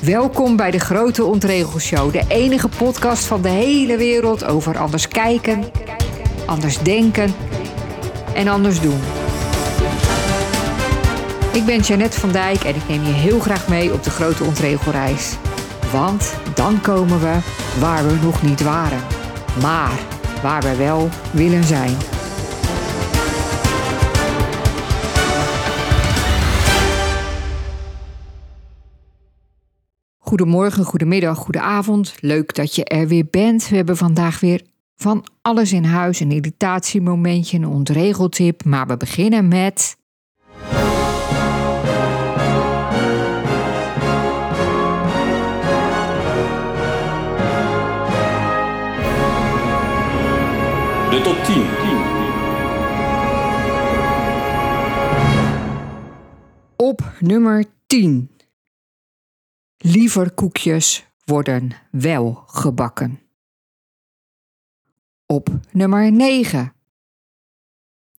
Welkom bij de Grote Ontregelshow, de enige podcast van de hele wereld over anders kijken, anders denken en anders doen. Ik ben Jeannette van Dijk en ik neem je heel graag mee op de Grote Ontregelreis. Want dan komen we waar we nog niet waren, maar waar we wel willen zijn. Goedemorgen, goedemiddag, goedenavond. Leuk dat je er weer bent. We hebben vandaag weer van alles in huis. Een irritatiemomentje, een ontregeltip. Maar we beginnen met... De top 10. Op nummer 10. Liever koekjes worden wel gebakken. Op nummer 9.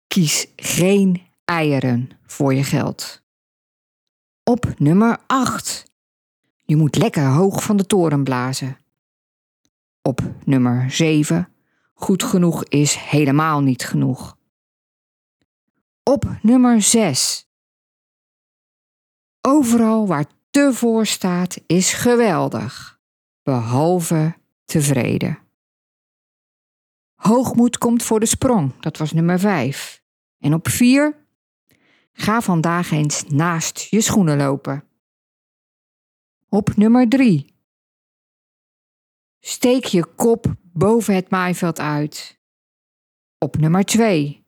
Kies geen eieren voor je geld. Op nummer 8. Je moet lekker hoog van de toren blazen. Op nummer 7. Goed genoeg is helemaal niet genoeg. Op nummer 6. Overal waar te voor staat is geweldig, behalve tevreden. Hoogmoed komt voor de sprong, dat was nummer 5. En op 4. Ga vandaag eens naast je schoenen lopen. Op nummer 3. Steek je kop boven het maaiveld uit. Op nummer 2.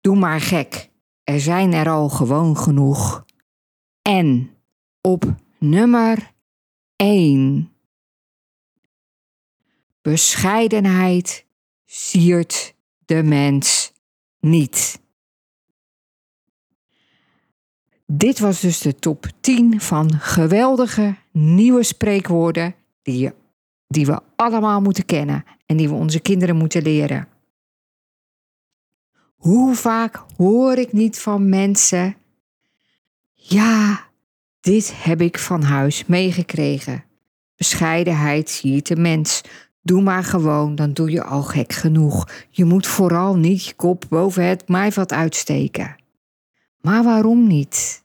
Doe maar gek, er zijn er al gewoon genoeg. En op nummer 1. Bescheidenheid siert de mens niet. Dit was dus de top 10 van geweldige nieuwe spreekwoorden die, die we allemaal moeten kennen en die we onze kinderen moeten leren. Hoe vaak hoor ik niet van mensen: Ja, dit heb ik van huis meegekregen. Bescheidenheid ziet de mens. Doe maar gewoon, dan doe je al gek genoeg. Je moet vooral niet je kop boven het maaiveld uitsteken. Maar waarom niet?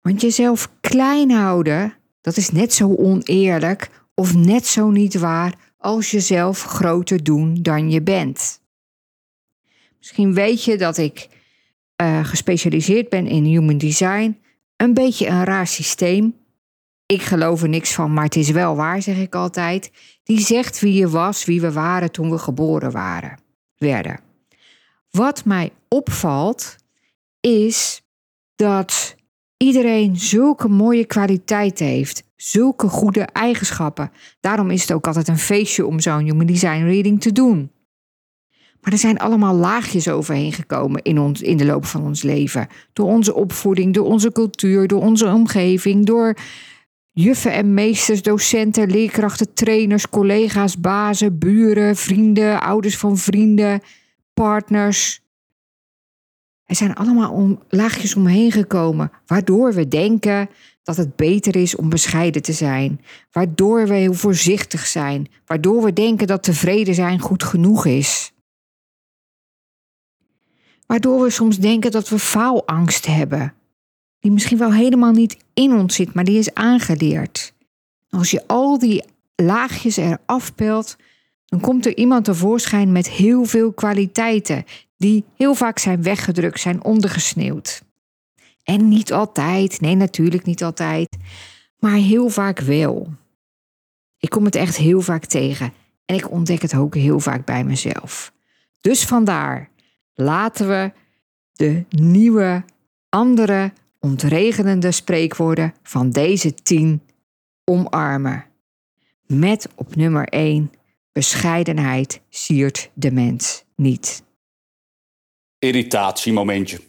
Want jezelf klein houden, dat is net zo oneerlijk of net zo niet waar als jezelf groter doen dan je bent. Misschien weet je dat ik uh, gespecialiseerd ben in human design. Een beetje een raar systeem. Ik geloof er niks van, maar het is wel waar, zeg ik altijd. Die zegt wie je was, wie we waren toen we geboren waren, werden. Wat mij opvalt, is dat iedereen zulke mooie kwaliteiten heeft, zulke goede eigenschappen. Daarom is het ook altijd een feestje om zo'n human design reading te doen. Maar er zijn allemaal laagjes overheen gekomen in, ons, in de loop van ons leven. Door onze opvoeding, door onze cultuur, door onze omgeving, door juffen en meesters, docenten, leerkrachten, trainers, collega's, bazen, buren, vrienden, ouders van vrienden, partners. Er zijn allemaal laagjes omheen gekomen, waardoor we denken dat het beter is om bescheiden te zijn, waardoor we heel voorzichtig zijn, waardoor we denken dat tevreden zijn goed genoeg is. Waardoor we soms denken dat we faalangst hebben. Die misschien wel helemaal niet in ons zit, maar die is aangeleerd. Als je al die laagjes eraf pelt, dan komt er iemand tevoorschijn met heel veel kwaliteiten, die heel vaak zijn weggedrukt, zijn ondergesneeuwd. En niet altijd, nee, natuurlijk niet altijd, maar heel vaak wel. Ik kom het echt heel vaak tegen en ik ontdek het ook heel vaak bij mezelf. Dus vandaar laten we de nieuwe, andere, ontregelende spreekwoorden van deze tien omarmen. Met op nummer 1: bescheidenheid siert de mens niet. Irritatiemomentje.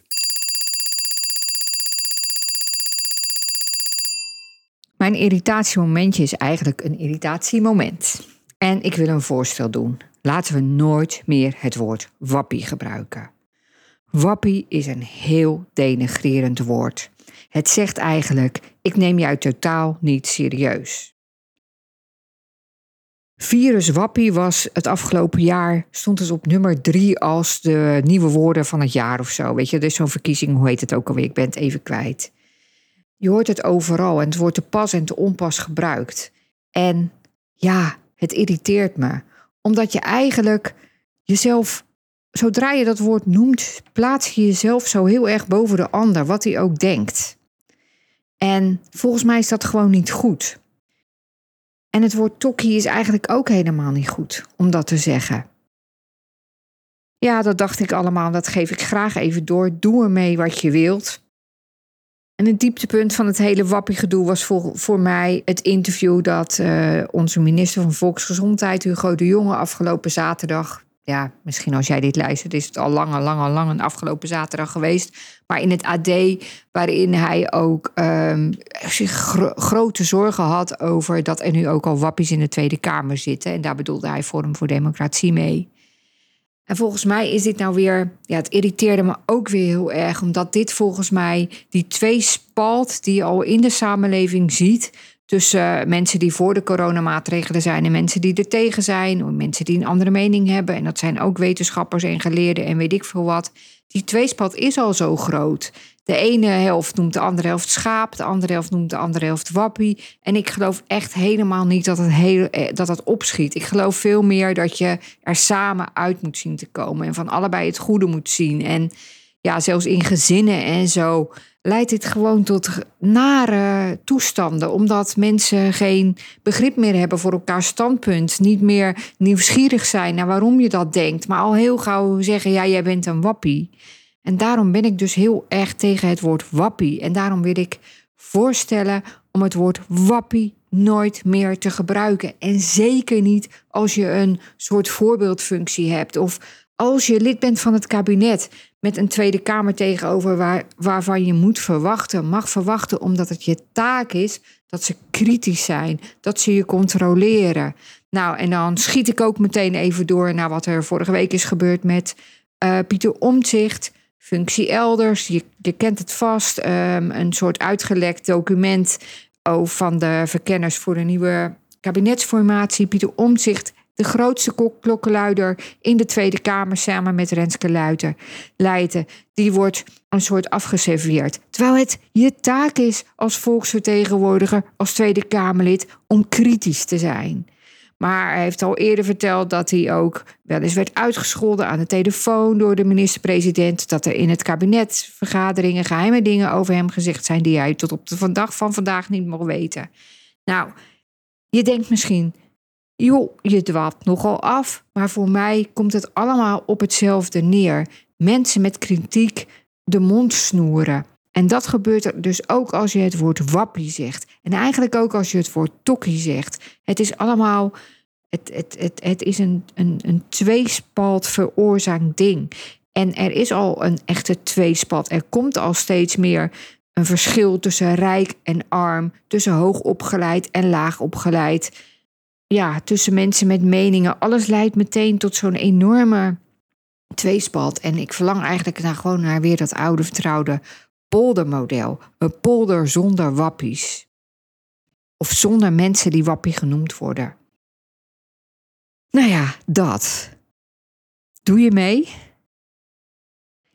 Mijn irritatiemomentje is eigenlijk een irritatiemoment. En ik wil een voorstel doen. Laten we nooit meer het woord wappie gebruiken. Wappie is een heel denigrerend woord. Het zegt eigenlijk: ik neem jou totaal niet serieus. Virus Wappie was het afgelopen jaar, stond het op nummer drie als de nieuwe woorden van het jaar of zo. Weet je, is zo'n verkiezing, hoe heet het ook alweer? Ik ben het even kwijt. Je hoort het overal en het wordt te pas en te onpas gebruikt. En ja, het irriteert me, omdat je eigenlijk jezelf, zodra je dat woord noemt, plaats je jezelf zo heel erg boven de ander, wat hij ook denkt. En volgens mij is dat gewoon niet goed. En het woord tokkie is eigenlijk ook helemaal niet goed om dat te zeggen. Ja, dat dacht ik allemaal, dat geef ik graag even door. Doe ermee wat je wilt. En het dieptepunt van het hele wappiegedoe was voor, voor mij het interview dat uh, onze minister van Volksgezondheid, Hugo de Jonge, afgelopen zaterdag. Ja, misschien als jij dit luistert, is het al lang, lang, lang, lang een afgelopen zaterdag geweest. Maar in het AD, waarin hij ook um, zich grote zorgen had over dat er nu ook al wappies in de Tweede Kamer zitten. En daar bedoelde hij Forum voor Democratie mee. En volgens mij is dit nou weer, ja, het irriteerde me ook weer heel erg, omdat dit volgens mij die twee spalt die je al in de samenleving ziet tussen mensen die voor de coronamaatregelen zijn en mensen die er tegen zijn, of mensen die een andere mening hebben. En dat zijn ook wetenschappers en geleerden en weet ik veel wat. Die tweespalt is al zo groot. De ene helft noemt de andere helft schaap, de andere helft noemt de andere helft wappie. En ik geloof echt helemaal niet dat het, heel, eh, dat het opschiet. Ik geloof veel meer dat je er samen uit moet zien te komen en van allebei het goede moet zien. En ja, zelfs in gezinnen en zo leidt dit gewoon tot nare toestanden. Omdat mensen geen begrip meer hebben voor elkaars standpunt. Niet meer nieuwsgierig zijn naar waarom je dat denkt. Maar al heel gauw zeggen, ja, jij bent een wappie. En daarom ben ik dus heel erg tegen het woord wappie. En daarom wil ik voorstellen om het woord wappie nooit meer te gebruiken. En zeker niet als je een soort voorbeeldfunctie hebt. Of als je lid bent van het kabinet met een Tweede Kamer tegenover waar, waarvan je moet verwachten, mag verwachten, omdat het je taak is dat ze kritisch zijn, dat ze je controleren. Nou, en dan schiet ik ook meteen even door naar wat er vorige week is gebeurd met uh, Pieter Omtzigt. Functie elders, je, kent het vast. Um, een soort uitgelekt document over van de verkenners voor de nieuwe kabinetsformatie. Pieter Omtzigt de grootste klokkenluider in de Tweede Kamer samen met Renske Luiter, Leijten. Die wordt een soort afgeserveerd. Terwijl het je taak is als volksvertegenwoordiger, als Tweede Kamerlid, om kritisch te zijn. Maar hij heeft al eerder verteld dat hij ook wel eens werd uitgescholden aan de telefoon door de minister-president. Dat er in het kabinetsvergaderingen geheime dingen over hem gezegd zijn die hij tot op de dag van vandaag niet mag weten. Nou, je denkt misschien, joh, je dwaalt nogal af, maar voor mij komt het allemaal op hetzelfde neer. Mensen met kritiek de mond snoeren. En dat gebeurt er dus ook als je het woord wappie zegt. En eigenlijk ook als je het woord tokkie zegt. Het is allemaal. Het, het, het, het is een, een, een tweespalt veroorzaakt ding. En er is al een echte tweespalt. Er komt al steeds meer een verschil tussen rijk en arm, tussen hoogopgeleid en laagopgeleid ja, tussen mensen met meningen. Alles leidt meteen tot zo'n enorme tweespalt. En ik verlang eigenlijk naar gewoon naar weer dat oude vertrouwde poldermodel. Een polder zonder wappies. Of zonder mensen die wappie genoemd worden. Nou ja, dat. Doe je mee?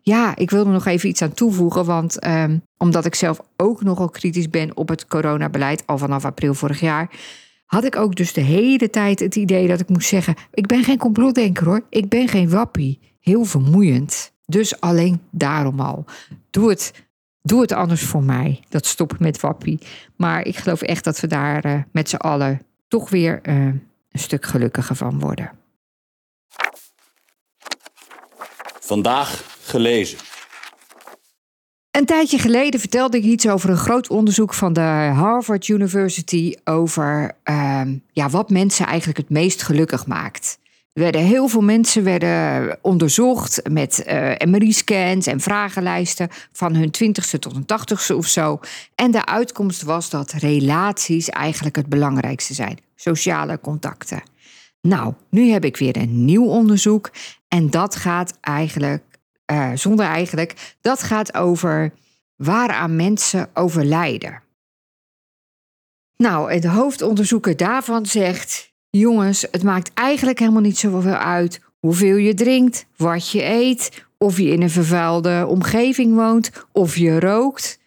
Ja, ik wil er nog even iets aan toevoegen, want ehm, omdat ik zelf ook nogal kritisch ben op het coronabeleid, al vanaf april vorig jaar, had ik ook dus de hele tijd het idee dat ik moest zeggen: ik ben geen complotdenker hoor, ik ben geen wappie. Heel vermoeiend. Dus alleen daarom al. Doe het, doe het anders voor mij. Dat stopt met wappie. Maar ik geloof echt dat we daar uh, met z'n allen toch weer uh, een stuk gelukkiger van worden. Vandaag gelezen. Een tijdje geleden vertelde ik iets over een groot onderzoek van de Harvard University over uh, ja, wat mensen eigenlijk het meest gelukkig maakt. Er werden heel veel mensen werden onderzocht met uh, MRI-scans en vragenlijsten van hun twintigste tot hun tachtigste of zo. En de uitkomst was dat relaties eigenlijk het belangrijkste zijn. Sociale contacten. Nou, nu heb ik weer een nieuw onderzoek en dat gaat eigenlijk uh, zonder eigenlijk. Dat gaat over waaraan mensen overlijden. Nou, het hoofdonderzoeker daarvan zegt: jongens, het maakt eigenlijk helemaal niet zoveel uit hoeveel je drinkt, wat je eet, of je in een vervuilde omgeving woont, of je rookt.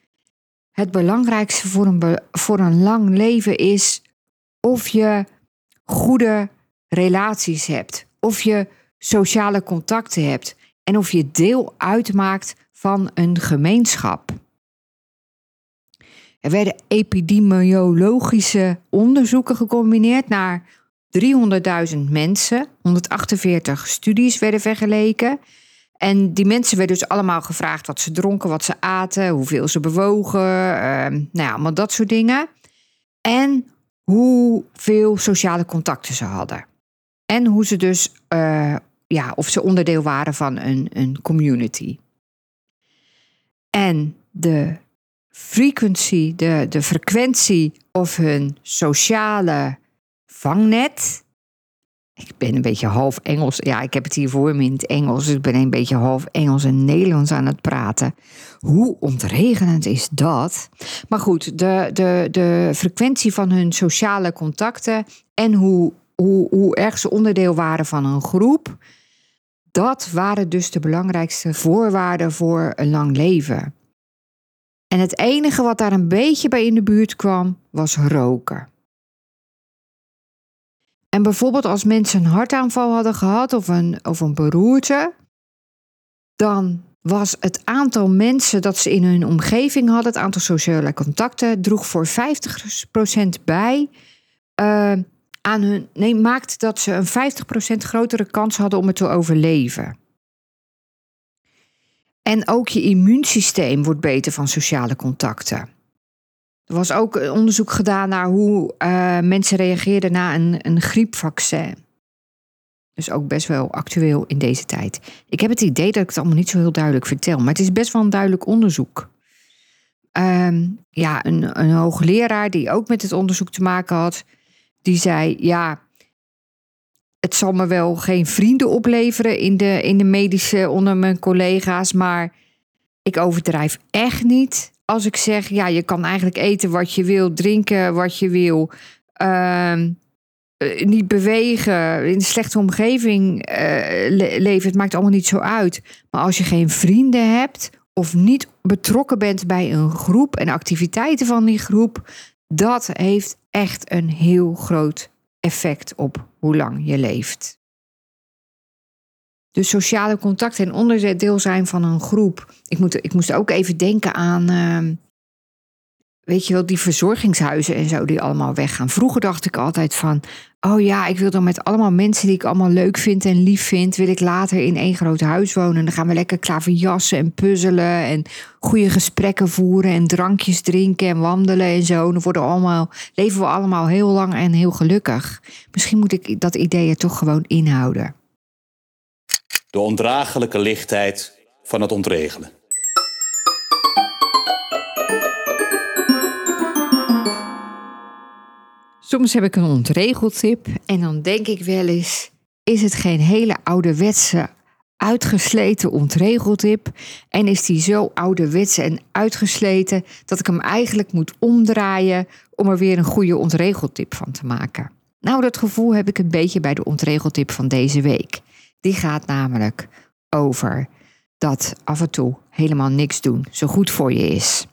Het belangrijkste voor een, voor een lang leven is of je goede relaties hebt, of je sociale contacten hebt en of je deel uitmaakt van een gemeenschap. Er werden epidemiologische onderzoeken gecombineerd naar 300.000 mensen. 148 studies werden vergeleken. En die mensen werden dus allemaal gevraagd wat ze dronken, wat ze aten, hoeveel ze bewogen, uh, nou ja, allemaal dat soort dingen. En hoeveel sociale contacten ze hadden. En hoe ze dus, uh, ja, of ze onderdeel waren van een, een community. En de frequency, de, de frequentie of hun sociale vangnet. Ik ben een beetje half Engels. Ja, ik heb het hier voor me in het Engels. Dus ik ben een beetje half Engels en Nederlands aan het praten. Hoe ontregelend is dat? Maar goed, de, de, de frequentie van hun sociale contacten en hoe, hoe, hoe erg ze onderdeel waren van een groep. Dat waren dus de belangrijkste voorwaarden voor een lang leven. En het enige wat daar een beetje bij in de buurt kwam, was roken. En bijvoorbeeld als mensen een hartaanval hadden gehad of een, of een beroerte, dan was het aantal mensen dat ze in hun omgeving hadden, het aantal sociale contacten, droeg voor 50% bij uh, aan hun. Nee, maakte dat ze een 50% grotere kans hadden om het te overleven. En ook je immuunsysteem wordt beter van sociale contacten. Er was ook onderzoek gedaan naar hoe uh, mensen reageerden na een, een griepvaccin. Dus ook best wel actueel in deze tijd. Ik heb het idee dat ik het allemaal niet zo heel duidelijk vertel, maar het is best wel een duidelijk onderzoek. Um, ja, een, een hoogleraar die ook met het onderzoek te maken had, die zei: Ja, het zal me wel geen vrienden opleveren in de, in de medische onder mijn collega's, maar ik overdrijf echt niet als ik zeg, ja, je kan eigenlijk eten wat je wil, drinken wat je wil, uh, niet bewegen, in een slechte omgeving uh, leven, het maakt allemaal niet zo uit. Maar als je geen vrienden hebt of niet betrokken bent bij een groep en activiteiten van die groep, dat heeft echt een heel groot effect op hoe lang je leeft. Dus sociale contacten en onderdeel zijn van een groep. Ik, moet, ik moest ook even denken aan, uh, weet je wel, die verzorgingshuizen en zo die allemaal weggaan. Vroeger dacht ik altijd van, oh ja, ik wil dan met allemaal mensen die ik allemaal leuk vind en lief vind, wil ik later in één groot huis wonen. Dan gaan we lekker klaverjassen en puzzelen en goede gesprekken voeren en drankjes drinken en wandelen en zo. Dan worden allemaal, leven we allemaal heel lang en heel gelukkig. Misschien moet ik dat idee toch gewoon inhouden. De ondraaglijke lichtheid van het ontregelen. Soms heb ik een ontregeltip en dan denk ik wel eens: is het geen hele ouderwetse, uitgesleten ontregeltip? En is die zo ouderwetse en uitgesleten dat ik hem eigenlijk moet omdraaien om er weer een goede ontregeltip van te maken? Nou, dat gevoel heb ik een beetje bij de ontregeltip van deze week. Die gaat namelijk over dat af en toe helemaal niks doen zo goed voor je is.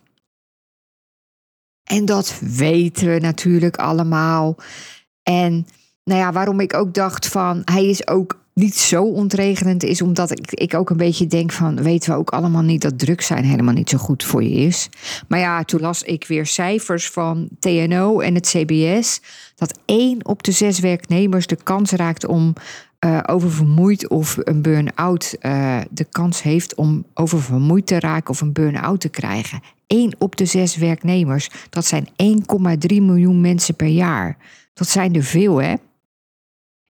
En dat weten we natuurlijk allemaal. En nou ja, waarom ik ook dacht van hij is ook niet zo ontregelend is omdat ik, ik ook een beetje denk van weten we ook allemaal niet dat druk zijn helemaal niet zo goed voor je is. Maar ja, toen las ik weer cijfers van TNO en het CBS dat één op de zes werknemers de kans raakt om uh, oververmoeid of een burn-out uh, de kans heeft om oververmoeid te raken of een burn-out te krijgen. 1 op de zes werknemers, dat zijn 1,3 miljoen mensen per jaar. Dat zijn er veel, hè?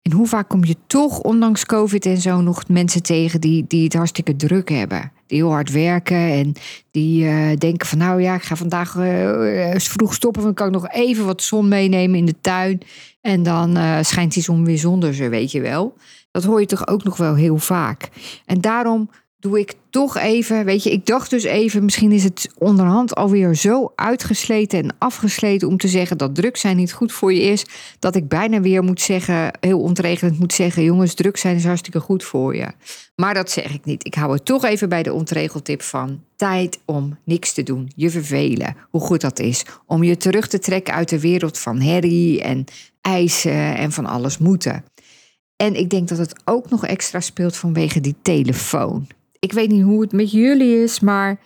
En hoe vaak kom je toch, ondanks COVID en zo, nog mensen tegen die, die het hartstikke druk hebben? Die heel hard werken en die uh, denken van nou ja, ik ga vandaag uh, vroeg stoppen, dan kan ik nog even wat zon meenemen in de tuin. En dan schijnt die zon weer zonder ze, weet je wel. Dat hoor je toch ook nog wel heel vaak. En daarom doe ik toch even, weet je, ik dacht dus even, misschien is het onderhand alweer zo uitgesleten en afgesleten om te zeggen dat druk zijn niet goed voor je is, dat ik bijna weer moet zeggen, heel ontregelend moet zeggen, jongens, druk zijn is hartstikke goed voor je. Maar dat zeg ik niet. Ik hou het toch even bij de ontregeltip van tijd om niks te doen, je vervelen, hoe goed dat is, om je terug te trekken uit de wereld van herrie en eisen en van alles moeten. En ik denk dat het ook nog extra speelt vanwege die telefoon ik weet niet hoe het met jullie is, maar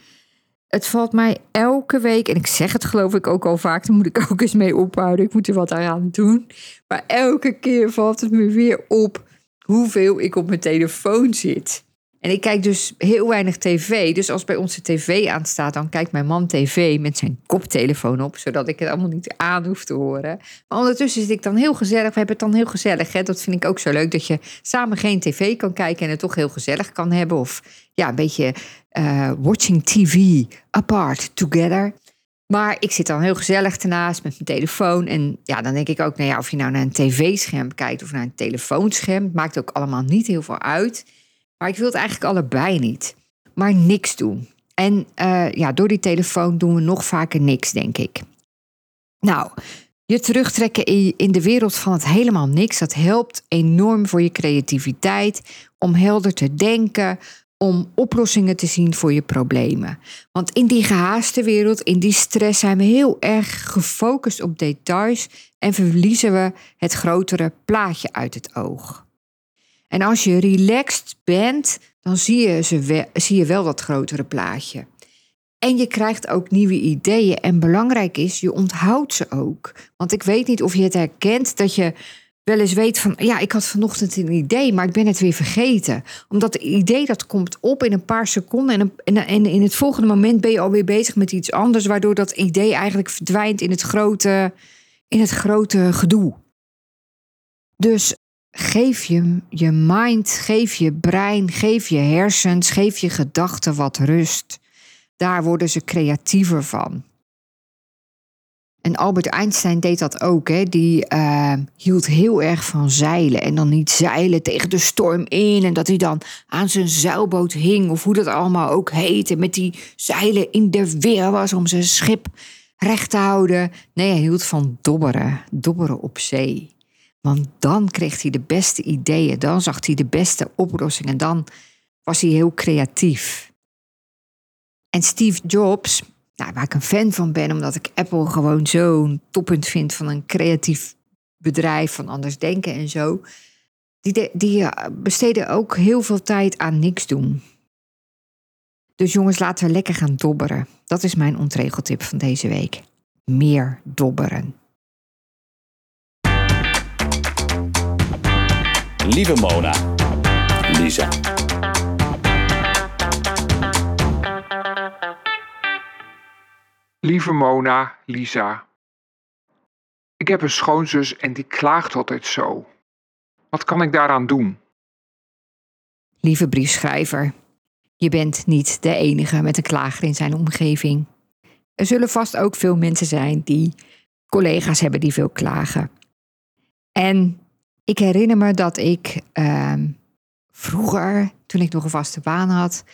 het valt mij elke week, en ik zeg het geloof ik ook al vaak, daar moet ik ook eens mee ophouden. Ik moet er wat aan doen. Maar elke keer valt het me weer op hoeveel ik op mijn telefoon zit. En ik kijk dus heel weinig tv. Dus als bij onze tv aanstaat, dan kijkt mijn man tv met zijn koptelefoon op, zodat ik het allemaal niet aan hoef te horen. Maar ondertussen zit ik dan heel gezellig. We hebben het dan heel gezellig. Hè? Dat vind ik ook zo leuk, dat je samen geen tv kan kijken en het toch heel gezellig kan hebben. Of ja, een beetje uh, watching TV apart together. Maar ik zit dan heel gezellig ernaast met mijn telefoon. En ja, dan denk ik ook, nou ja, of je nou naar een tv-scherm kijkt of naar een telefoonscherm, maakt ook allemaal niet heel veel uit. Maar ik wil het eigenlijk allebei niet. Maar niks doen. En uh, ja, door die telefoon doen we nog vaker niks, denk ik. Nou, je terugtrekken in de wereld van het helemaal niks, dat helpt enorm voor je creativiteit, om helder te denken, om oplossingen te zien voor je problemen. Want in die gehaaste wereld, in die stress, zijn we heel erg gefocust op details en verliezen we het grotere plaatje uit het oog. En als je relaxed bent, dan zie je, ze zie je wel dat grotere plaatje. En je krijgt ook nieuwe ideeën. En belangrijk is, je onthoudt ze ook. Want ik weet niet of je het herkent dat je wel eens weet van, ja, ik had vanochtend een idee, maar ik ben het weer vergeten. Omdat het idee dat komt op in een paar seconden en, en in het volgende moment ben je alweer bezig met iets anders, waardoor dat idee eigenlijk verdwijnt in het grote, in het grote gedoe. Dus geef je, je mind, geef je brein, geef je hersens, geef je gedachten wat rust. Daar worden ze creatiever van. En Albert Einstein deed dat ook. Hè? Die uh, hield heel erg van zeilen. En dan niet zeilen tegen de storm in. En dat hij dan aan zijn zeilboot hing. Of hoe dat allemaal ook heette. Met die zeilen in de weer was om zijn schip recht te houden. Nee, hij hield van dobberen. Dobberen op zee. Want dan kreeg hij de beste ideeën. Dan zag hij de beste oplossingen. Dan was hij heel creatief. En Steve Jobs, nou, waar ik een fan van ben, omdat ik Apple gewoon zo'n toppunt vind van een creatief bedrijf, van anders denken en zo. Die, die besteden ook heel veel tijd aan niks doen. Dus jongens, laten we lekker gaan dobberen. Dat is mijn ontregeltip van deze week. Meer dobberen. Lieve Mona, Lisa. Lieve Mona, Lisa. Ik heb een schoonzus en die klaagt altijd zo. Wat kan ik daaraan doen? Lieve briefschrijver, je bent niet de enige met een klager in zijn omgeving. Er zullen vast ook veel mensen zijn die collega's hebben die veel klagen. En ik herinner me dat ik ehm, vroeger, toen ik nog een vaste baan had,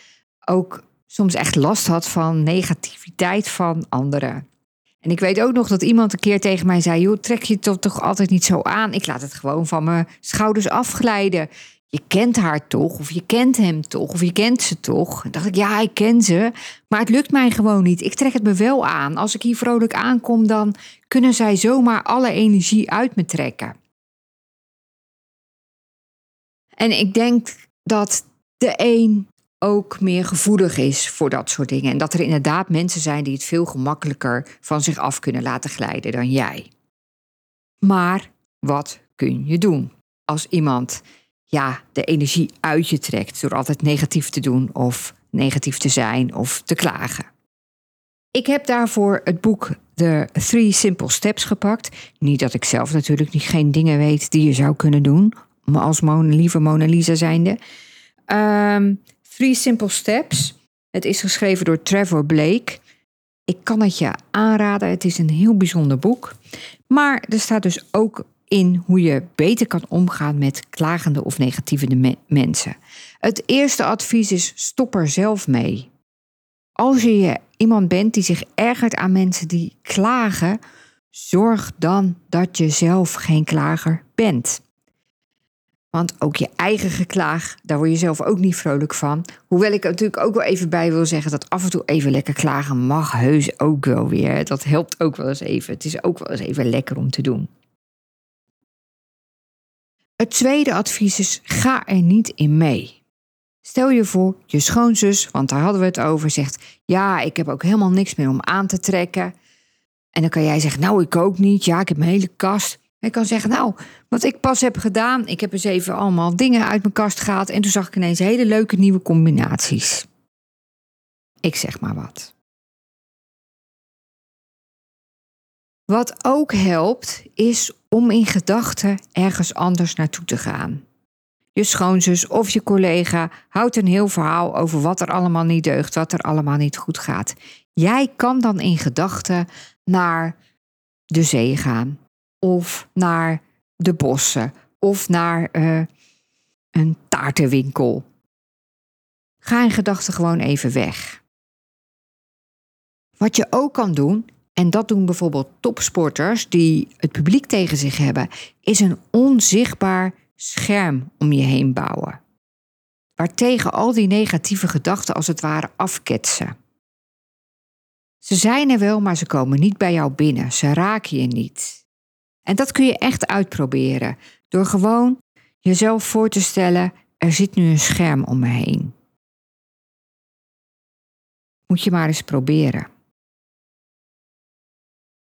ook soms echt last had van negativiteit van anderen. En ik weet ook nog dat iemand een keer tegen mij zei: joh, trek je het toch altijd niet zo aan? Ik laat het gewoon van mijn schouders afglijden. Je kent haar toch, of je kent hem toch, of je kent ze toch. En dacht ik, ja, ik ken ze, maar het lukt mij gewoon niet. Ik trek het me wel aan. Als ik hier vrolijk aankom, dan kunnen zij zomaar alle energie uit me trekken. En ik denk dat de een ook meer gevoelig is voor dat soort dingen. En dat er inderdaad mensen zijn die het veel gemakkelijker van zich af kunnen laten glijden dan jij. Maar wat kun je doen als iemand ja, de energie uit je trekt door altijd negatief te doen of negatief te zijn of te klagen? Ik heb daarvoor het boek The Three Simple Steps gepakt. Niet dat ik zelf natuurlijk niet geen dingen weet die je zou kunnen doen, als lieve Mona Lisa zijnde. Um, Three Simple Steps. Het is geschreven door Trevor Blake. Ik kan het je aanraden. Het is een heel bijzonder boek. Maar er staat dus ook in hoe je beter kan omgaan met klagende of negatieve me- mensen. Het eerste advies is: stop er zelf mee. Als je iemand bent die zich ergert aan mensen die klagen, zorg dan dat je zelf geen klager bent. Want ook je eigen geklaag, daar word je zelf ook niet vrolijk van. Hoewel ik er natuurlijk ook wel even bij wil zeggen dat af en toe even lekker klagen mag heus ook wel weer. Dat helpt ook wel eens even. Het is ook wel eens even lekker om te doen. Het tweede advies is: ga er niet in mee. Stel je voor, je schoonzus, want daar hadden we het over, zegt: Ja, ik heb ook helemaal niks meer om aan te trekken. En dan kan jij zeggen: Nou, ik ook niet. Ja, ik heb mijn hele kast. Hij kan zeggen, nou, wat ik pas heb gedaan, ik heb eens even allemaal dingen uit mijn kast gehaald en toen zag ik ineens hele leuke nieuwe combinaties. Ik zeg maar wat. Wat ook helpt, is om in gedachten ergens anders naartoe te gaan. Je schoonzus of je collega houdt een heel verhaal over wat er allemaal niet deugt, wat er allemaal niet goed gaat. Jij kan dan in gedachten naar de zee gaan, of naar de bossen of naar uh, een taartenwinkel. Ga in gedachten gewoon even weg. Wat je ook kan doen, en dat doen bijvoorbeeld topsporters die het publiek tegen zich hebben, is een onzichtbaar scherm om je heen bouwen. Waartegen al die negatieve gedachten als het ware afketsen. Ze zijn er wel, maar ze komen niet bij jou binnen. Ze raken je niet. En dat kun je echt uitproberen door gewoon jezelf voor te stellen: er zit nu een scherm om me heen. Moet je maar eens proberen.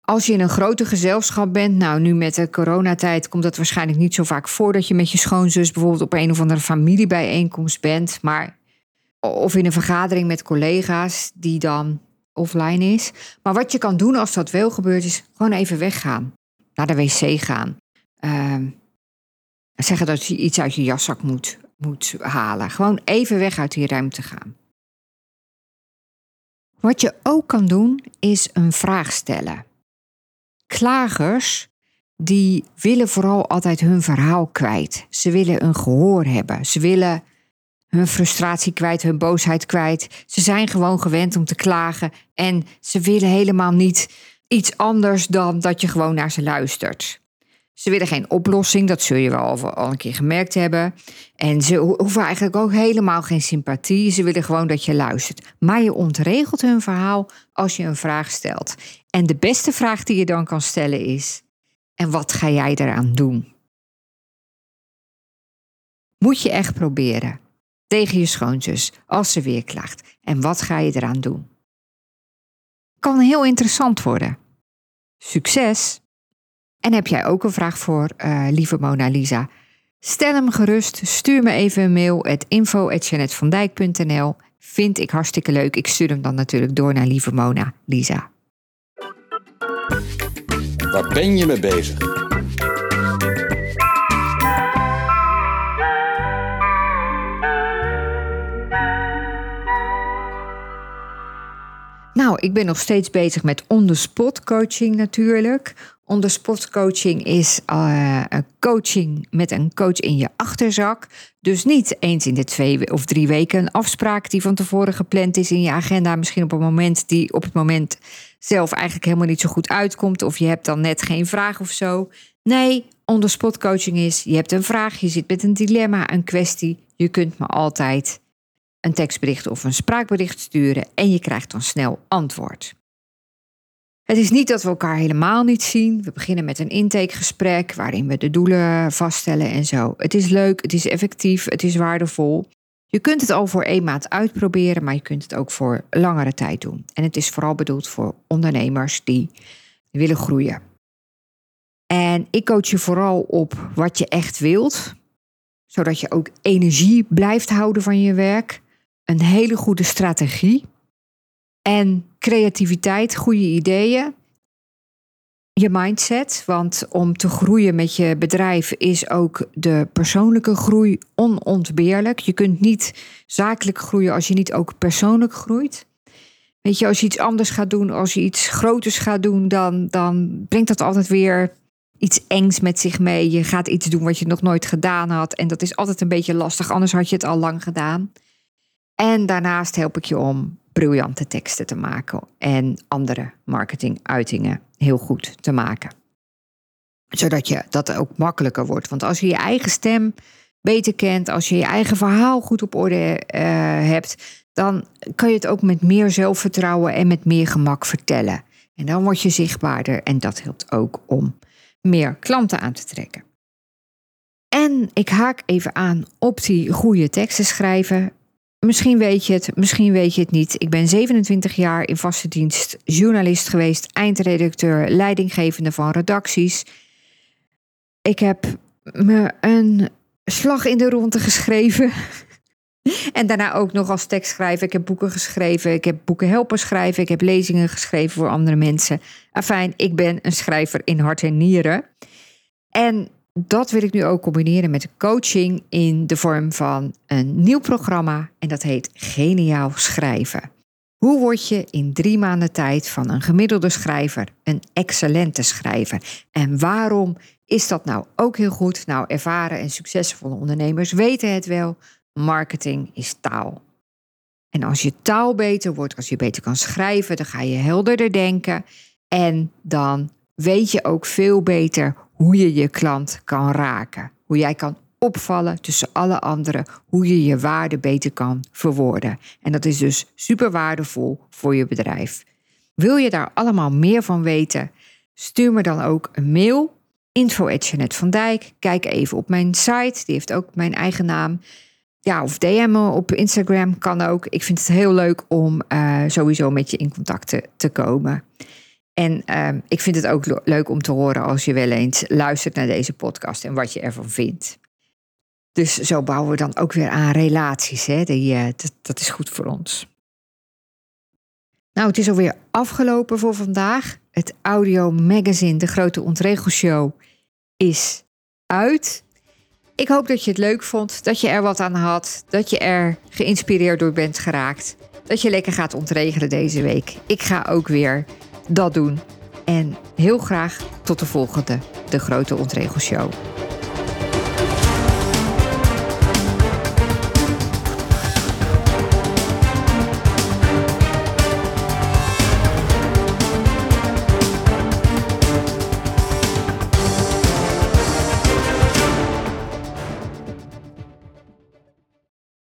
Als je in een grote gezelschap bent, nou nu met de coronatijd komt dat waarschijnlijk niet zo vaak voor dat je met je schoonzus bijvoorbeeld op een of andere familiebijeenkomst bent, maar of in een vergadering met collega's die dan offline is. Maar wat je kan doen als dat wel gebeurt, is gewoon even weggaan naar de wc gaan. Uh, zeggen dat je iets uit je jaszak moet, moet halen. Gewoon even weg uit die ruimte gaan. Wat je ook kan doen, is een vraag stellen. Klagers die willen vooral altijd hun verhaal kwijt. Ze willen een gehoor hebben. Ze willen hun frustratie kwijt, hun boosheid kwijt. Ze zijn gewoon gewend om te klagen en ze willen helemaal niet iets anders dan dat je gewoon naar ze luistert. Ze willen geen oplossing, dat zul je wel al een keer gemerkt hebben. En ze hoeven eigenlijk ook helemaal geen sympathie. Ze willen gewoon dat je luistert. Maar je ontregelt hun verhaal als je een vraag stelt. En de beste vraag die je dan kan stellen is: En wat ga jij eraan doen? Moet je echt proberen. Tegen je schoonzus als ze weer klaagt. En wat ga je eraan doen? Kan heel interessant worden. Succes! En heb jij ook een vraag voor uh, lieve Mona Lisa? Stel hem gerust, stuur me even een mail at info.janetvandijk.nl Vind ik hartstikke leuk. Ik stuur hem dan natuurlijk door naar lieve Mona Lisa. Waar ben je mee bezig? Ik ben nog steeds bezig met on-the-spot coaching natuurlijk. On-the-spot coaching is een coaching met een coach in je achterzak. Dus niet eens in de twee of drie weken een afspraak die van tevoren gepland is in je agenda. Misschien op een moment die op het moment zelf eigenlijk helemaal niet zo goed uitkomt. Of je hebt dan net geen vraag of zo. Nee, on-the-spot coaching is, je hebt een vraag, je zit met een dilemma, een kwestie. Je kunt me altijd een tekstbericht of een spraakbericht sturen en je krijgt dan snel antwoord. Het is niet dat we elkaar helemaal niet zien. We beginnen met een intakegesprek waarin we de doelen vaststellen en zo. Het is leuk, het is effectief, het is waardevol. Je kunt het al voor één maand uitproberen, maar je kunt het ook voor langere tijd doen. En het is vooral bedoeld voor ondernemers die willen groeien. En ik coach je vooral op wat je echt wilt, zodat je ook energie blijft houden van je werk een hele goede strategie en creativiteit, goede ideeën. Je mindset, want om te groeien met je bedrijf is ook de persoonlijke groei onontbeerlijk. Je kunt niet zakelijk groeien als je niet ook persoonlijk groeit. Weet je, als je iets anders gaat doen, als je iets groters gaat doen, dan, dan brengt dat altijd weer iets engs met zich mee. Je gaat iets doen wat je nog nooit gedaan had. En dat is altijd een beetje lastig, anders had je het al lang gedaan. En daarnaast help ik je om briljante teksten te maken en andere marketinguitingen heel goed te maken. Zodat je dat ook makkelijker wordt. Want als je je eigen stem beter kent, als je je eigen verhaal goed op orde uh, hebt, dan kan je het ook met meer zelfvertrouwen en met meer gemak vertellen. En dan word je zichtbaarder en dat helpt ook om meer klanten aan te trekken. En ik haak even aan op die goede teksten schrijven. Misschien weet je het, misschien weet je het niet. Ik ben 27 jaar in vaste dienst journalist geweest, eindredacteur, leidinggevende van redacties. Ik heb me een slag in de ronde geschreven. En daarna ook nog als tekstschrijver. Ik heb boeken geschreven. Ik heb boeken helpen schrijven. Ik heb lezingen geschreven voor andere mensen. Afijn, ik ben een schrijver in hart en nieren. En dat wil ik nu ook combineren met coaching in de vorm van een nieuw programma. En dat heet Geniaal Schrijven. Hoe word je in drie maanden tijd van een gemiddelde schrijver een excellente schrijver? En waarom is dat nou ook heel goed? Nou, ervaren en succesvolle ondernemers weten het wel. Marketing is taal. En als je taal beter wordt, als je beter kan schrijven, dan ga je helderder denken. En dan weet je ook veel beter hoe je je klant kan raken. Hoe jij kan opvallen tussen alle anderen. Hoe je je waarde beter kan verwoorden. En dat is dus super waardevol voor je bedrijf. Wil je daar allemaal meer van weten? Stuur me dan ook een mail. Info van Dijk. Kijk even op mijn site. Die heeft ook mijn eigen naam ja, of DM'en op Instagram kan ook. Ik vind het heel leuk om uh, sowieso met je in contact te komen. En uh, ik vind het ook leuk om te horen als je wel eens luistert naar deze podcast en wat je ervan vindt. Dus zo bouwen we dan ook weer aan relaties. Hè? Die, dat, dat is goed voor ons. Nou, het is alweer afgelopen voor vandaag. Het audio magazine, de grote ontregelshow, is uit. Ik hoop dat je het leuk vond, dat je er wat aan had, dat je er geïnspireerd door bent geraakt. Dat je lekker gaat ontregelen deze week. Ik ga ook weer dat doen. En heel graag tot de volgende, de Grote Ontregelshow.